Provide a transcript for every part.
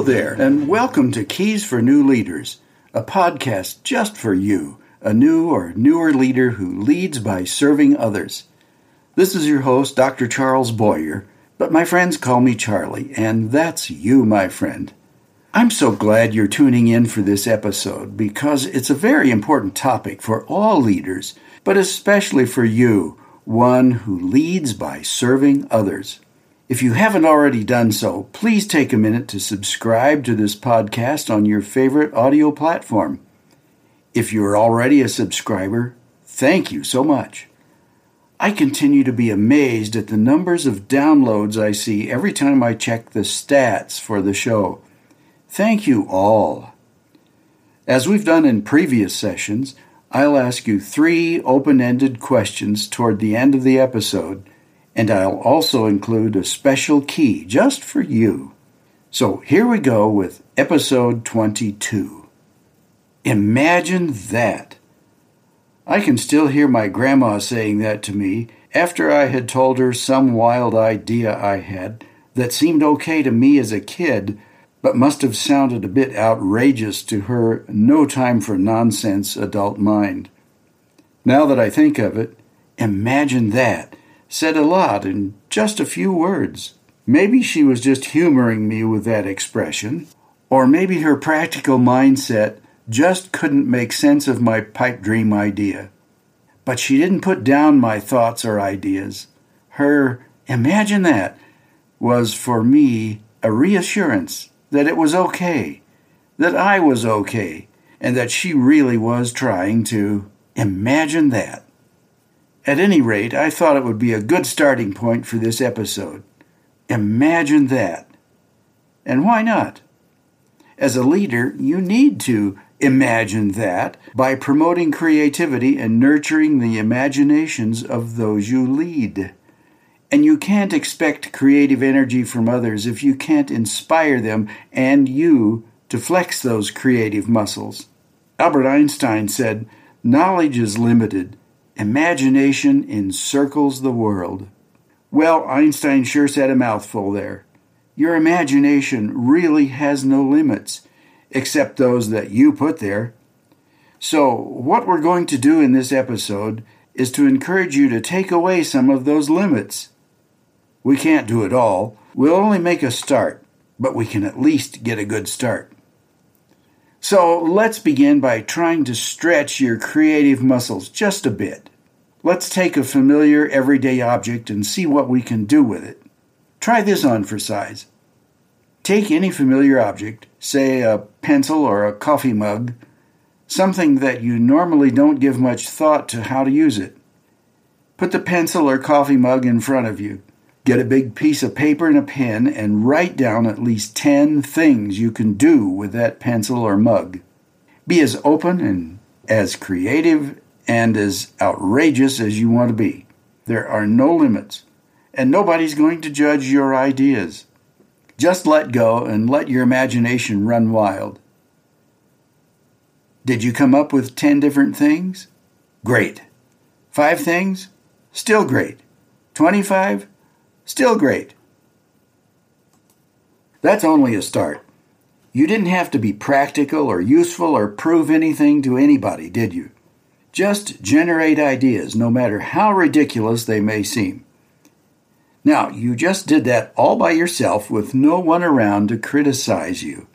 Hello there, and welcome to Keys for New Leaders, a podcast just for you, a new or newer leader who leads by serving others. This is your host, Dr. Charles Boyer, but my friends call me Charlie, and that's you, my friend. I'm so glad you're tuning in for this episode because it's a very important topic for all leaders, but especially for you, one who leads by serving others. If you haven't already done so, please take a minute to subscribe to this podcast on your favorite audio platform. If you're already a subscriber, thank you so much. I continue to be amazed at the numbers of downloads I see every time I check the stats for the show. Thank you all. As we've done in previous sessions, I'll ask you three open ended questions toward the end of the episode and I'll also include a special key just for you. So here we go with episode 22. Imagine that! I can still hear my grandma saying that to me after I had told her some wild idea I had that seemed okay to me as a kid, but must have sounded a bit outrageous to her no time for nonsense adult mind. Now that I think of it, imagine that said a lot in just a few words. Maybe she was just humoring me with that expression, or maybe her practical mindset just couldn't make sense of my pipe dream idea. But she didn't put down my thoughts or ideas. Her imagine that was for me a reassurance that it was okay, that I was okay, and that she really was trying to imagine that. At any rate, I thought it would be a good starting point for this episode. Imagine that. And why not? As a leader, you need to imagine that by promoting creativity and nurturing the imaginations of those you lead. And you can't expect creative energy from others if you can't inspire them and you to flex those creative muscles. Albert Einstein said, Knowledge is limited, Imagination encircles the world. Well, Einstein sure said a mouthful there. Your imagination really has no limits, except those that you put there. So, what we're going to do in this episode is to encourage you to take away some of those limits. We can't do it all. We'll only make a start, but we can at least get a good start. So let's begin by trying to stretch your creative muscles just a bit. Let's take a familiar everyday object and see what we can do with it. Try this on for size. Take any familiar object, say a pencil or a coffee mug, something that you normally don't give much thought to how to use it. Put the pencil or coffee mug in front of you. Get a big piece of paper and a pen and write down at least 10 things you can do with that pencil or mug. Be as open and as creative and as outrageous as you want to be. There are no limits, and nobody's going to judge your ideas. Just let go and let your imagination run wild. Did you come up with 10 different things? Great. Five things? Still great. 25? Still great. That's only a start. You didn't have to be practical or useful or prove anything to anybody, did you? Just generate ideas, no matter how ridiculous they may seem. Now, you just did that all by yourself with no one around to criticize you.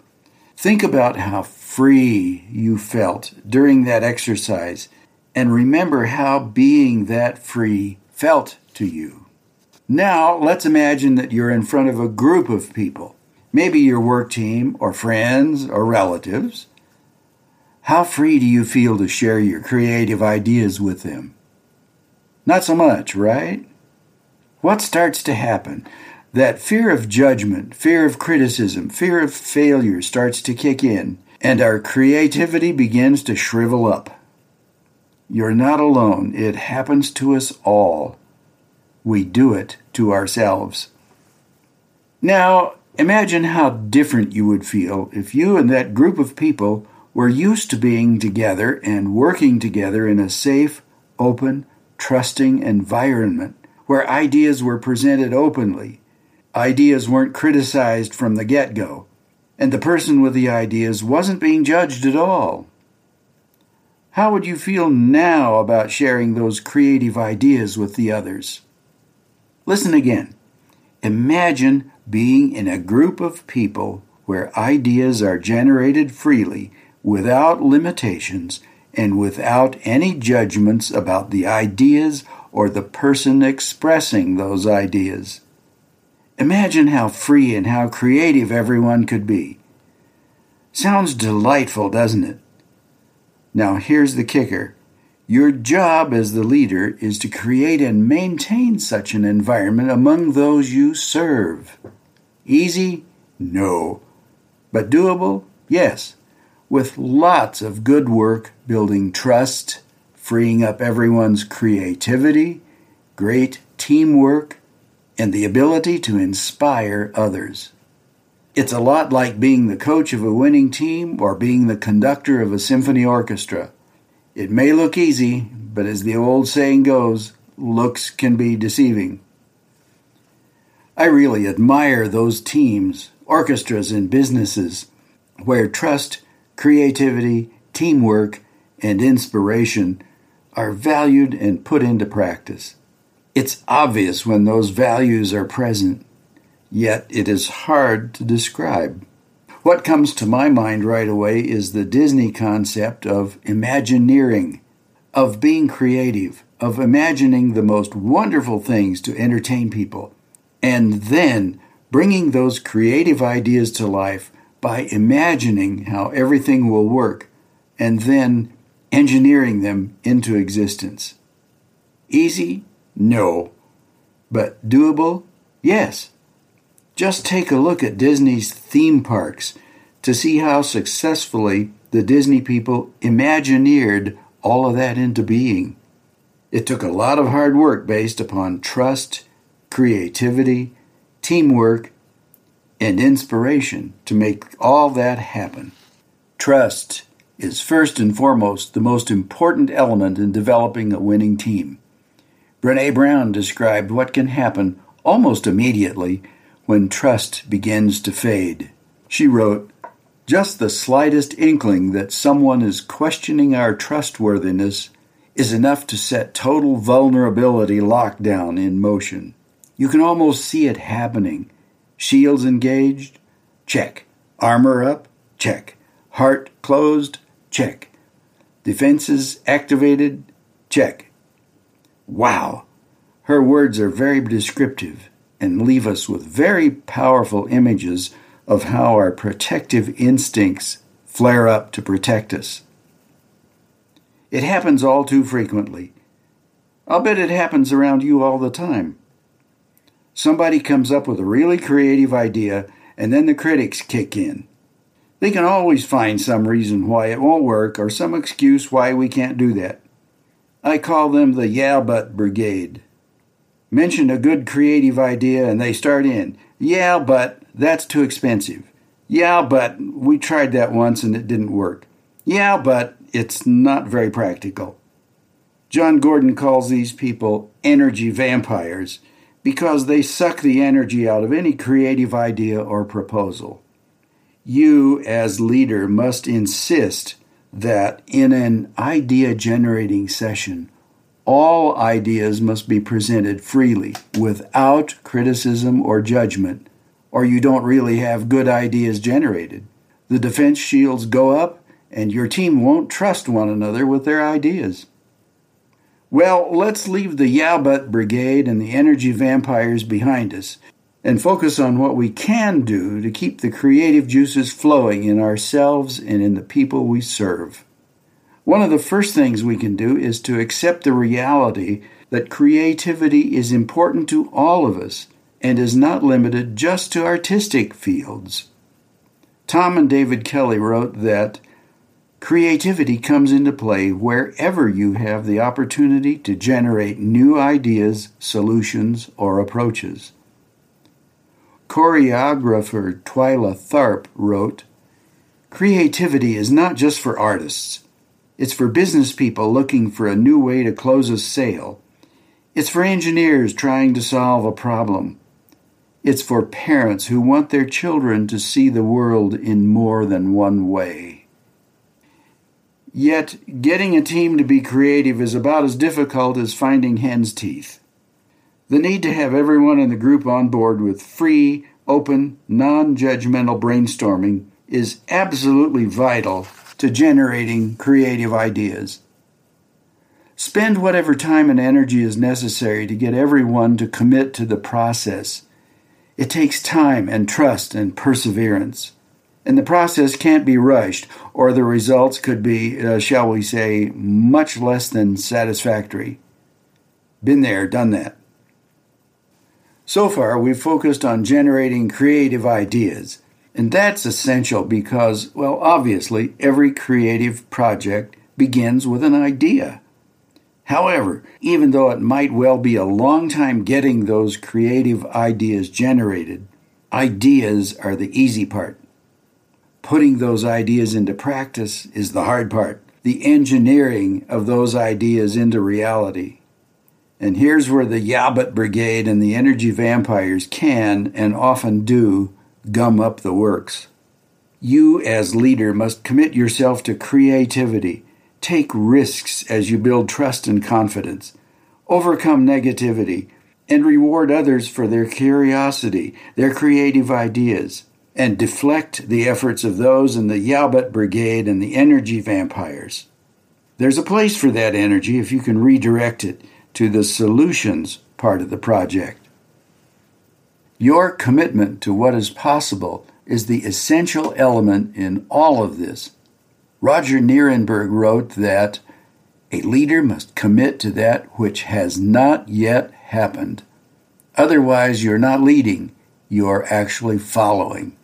Think about how free you felt during that exercise and remember how being that free felt to you. Now, let's imagine that you're in front of a group of people, maybe your work team or friends or relatives. How free do you feel to share your creative ideas with them? Not so much, right? What starts to happen? That fear of judgment, fear of criticism, fear of failure starts to kick in, and our creativity begins to shrivel up. You're not alone. It happens to us all. We do it to ourselves. Now, imagine how different you would feel if you and that group of people we're used to being together and working together in a safe, open, trusting environment where ideas were presented openly. Ideas weren't criticized from the get go. and the person with the ideas wasn't being judged at all. How would you feel now about sharing those creative ideas with the others? Listen again. Imagine being in a group of people where ideas are generated freely, without limitations, and without any judgments about the ideas or the person expressing those ideas. Imagine how free and how creative everyone could be. Sounds delightful, doesn't it? Now, here's the kicker your job as the leader is to create and maintain such an environment among those you serve. Easy? No. But doable? Yes. With lots of good work building trust, freeing up everyone's creativity, great teamwork, and the ability to inspire others. It's a lot like being the coach of a winning team or being the conductor of a symphony orchestra. It may look easy, but as the old saying goes, looks can be deceiving. I really admire those teams, orchestras, and businesses where trust, creativity, teamwork, and inspiration are valued and put into practice. It's obvious when those values are present, yet it is hard to describe. What comes to my mind right away is the Disney concept of Imagineering, of being creative, of imagining the most wonderful things to entertain people, and then bringing those creative ideas to life by imagining how everything will work and then engineering them into existence. Easy? No. But doable? Yes. Just take a look at Disney's theme parks to see how successfully the Disney people imagineered all of that into being. It took a lot of hard work based upon trust, creativity, teamwork, and inspiration to make all that happen. Trust is first and foremost the most important element in developing a winning team. Brene Brown described what can happen almost immediately when trust begins to fade. She wrote, Just the slightest inkling that someone is questioning our trustworthiness is enough to set total vulnerability lockdown in motion. You can almost see it happening. Shields engaged? Check. Armor up? Check. Heart closed? Check. Defenses activated? Check. Wow. Her words are very descriptive and leave us with very powerful images of how our protective instincts flare up to protect us. It happens all too frequently. I'll bet it happens around you all the time. Somebody comes up with a really creative idea, and then the critics kick in. They can always find some reason why it won't work or some excuse why we can't do that. I call them the Yeah But Brigade. Mention a good creative idea and they start in. Yeah, but that's too expensive. Yeah, but we tried that once and it didn't work. Yeah, but it's not very practical. Jon Gordon calls these people energy vampires because they suck the energy out of any creative idea or proposal. You, as leader, must insist that in an idea generating session, all ideas must be presented freely, without criticism or judgment, or you don't really have good ideas generated. The defense shields go up, and your team won't trust one another with their ideas. Well, let's leave the Yeah Brigade and the energy vampires behind us and focus on what we can do to keep the creative juices flowing in ourselves and in the people we serve. One of the first things we can do is to accept the reality that creativity is important to all of us and is not limited just to artistic fields. Tom and David Kelley wrote that creativity comes into play wherever you have the opportunity to generate new ideas, solutions, or approaches. Choreographer Twyla Tharp wrote, Creativity is not just for artists. It's for business people looking for a new way to close a sale. It's for engineers trying to solve a problem. It's for parents who want their children to see the world in more than one way. Yet, getting a team to be creative is about as difficult as finding hen's teeth. The need to have everyone in the group on board with free, open, non judgmental brainstorming is absolutely vital to generating creative ideas. Spend whatever time and energy is necessary to get everyone to commit to the process. It takes time and trust and perseverance. And the process can't be rushed, or the results could be, uh, shall we say, much less than satisfactory. Been there, done that. So far, we've focused on generating creative ideas. And that's essential because, well, obviously, every creative project begins with an idea. However, even though it might well be a long time getting those creative ideas generated, ideas are the easy part. Putting those ideas into practice is the hard part, the engineering of those ideas into reality. And here's where the Yabut Brigade and the energy vampires can, and often do, gum up the works. You, as leader, must commit yourself to creativity Take risks as you build trust and confidence. Overcome negativity and reward others for their curiosity, their creative ideas, and deflect the efforts of those in the Yabut Brigade and the energy vampires. There's a place for that energy if you can redirect it to the solutions part of the project. Your commitment to what is possible is the essential element in all of this. Roger Nierenberg wrote that a leader must commit to that which has not yet happened. Otherwise, you're not leading, you're actually following.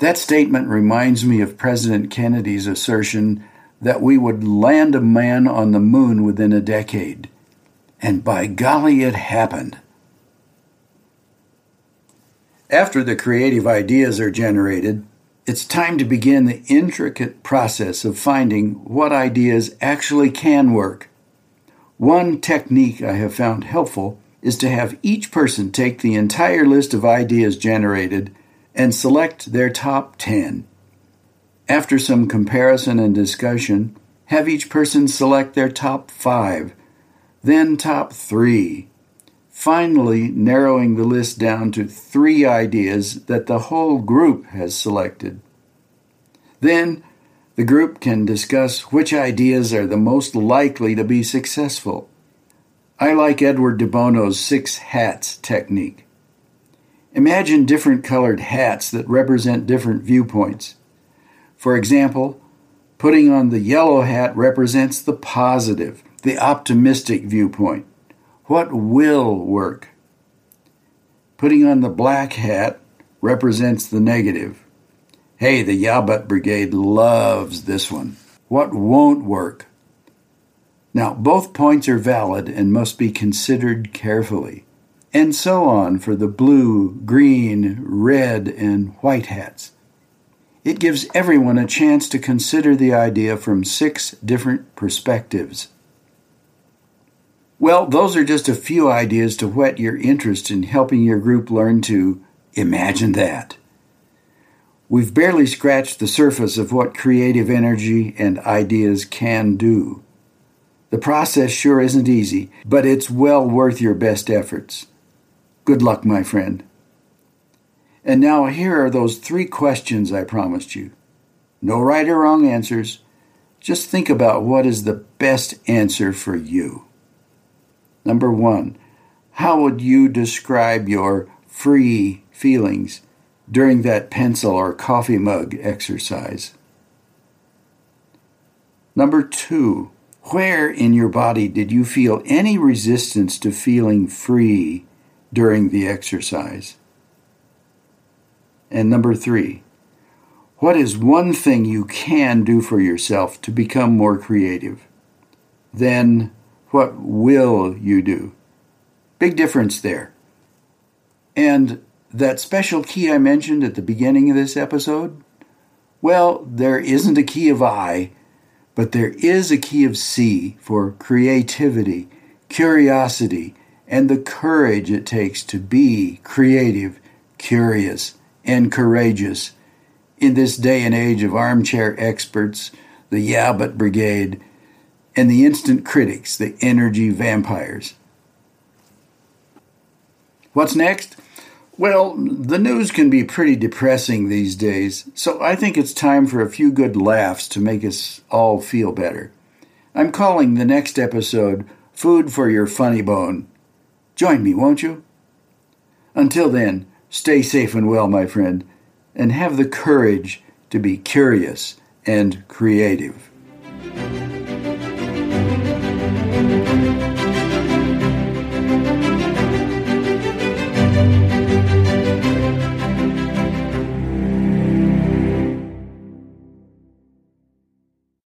That statement reminds me of President Kennedy's assertion that we would land a man on the moon within a decade. And by golly, it happened. After the creative ideas are generated, it's time to begin the intricate process of finding what ideas actually can work. One technique I have found helpful is to have each person take the entire list of ideas generated and select their top 10. After some comparison and discussion, have each person select their top 5, then top 3, finally narrowing the list down to three ideas that the whole group has selected. Then the group can discuss which ideas are the most likely to be successful. I like Edward de Bono's six hats technique. Imagine different colored hats that represent different viewpoints. For example, putting on the yellow hat represents the positive, the optimistic viewpoint. What will work? Putting on the black hat represents the negative. Hey, the Yabut Brigade loves this one. What won't work? Now, both points are valid and must be considered carefully. And so on for the blue, green, red, and white hats. It gives everyone a chance to consider the idea from six different perspectives. Well, those are just a few ideas to whet your interest in helping your group learn to imagine that. We've barely scratched the surface of what creative energy and ideas can do. The process sure isn't easy, but it's well worth your best efforts. Good luck, my friend. And now here are those three questions I promised you. No right or wrong answers. Just think about what is the best answer for you. Number one, how would you describe your free feelings during that pencil or coffee mug exercise? Number two, where in your body did you feel any resistance to feeling free during the exercise? And number three, what is one thing you can do for yourself to become more creative? Then what will you do? Big difference there. And that special key I mentioned at the beginning of this episode? Well, there isn't a key of I, but there is a key of C for creativity, curiosity, and the courage it takes to be creative, curious, and courageous in this day and age of armchair experts, the yeah but brigade, and the instant critics, the energy vampires. What's next? Well, the news can be pretty depressing these days, so I think it's time for a few good laughs to make us all feel better. I'm calling the next episode Food for Your Funny Bone. Join me, won't you? Until then, stay safe and well, my friend, and have the courage to be curious and creative.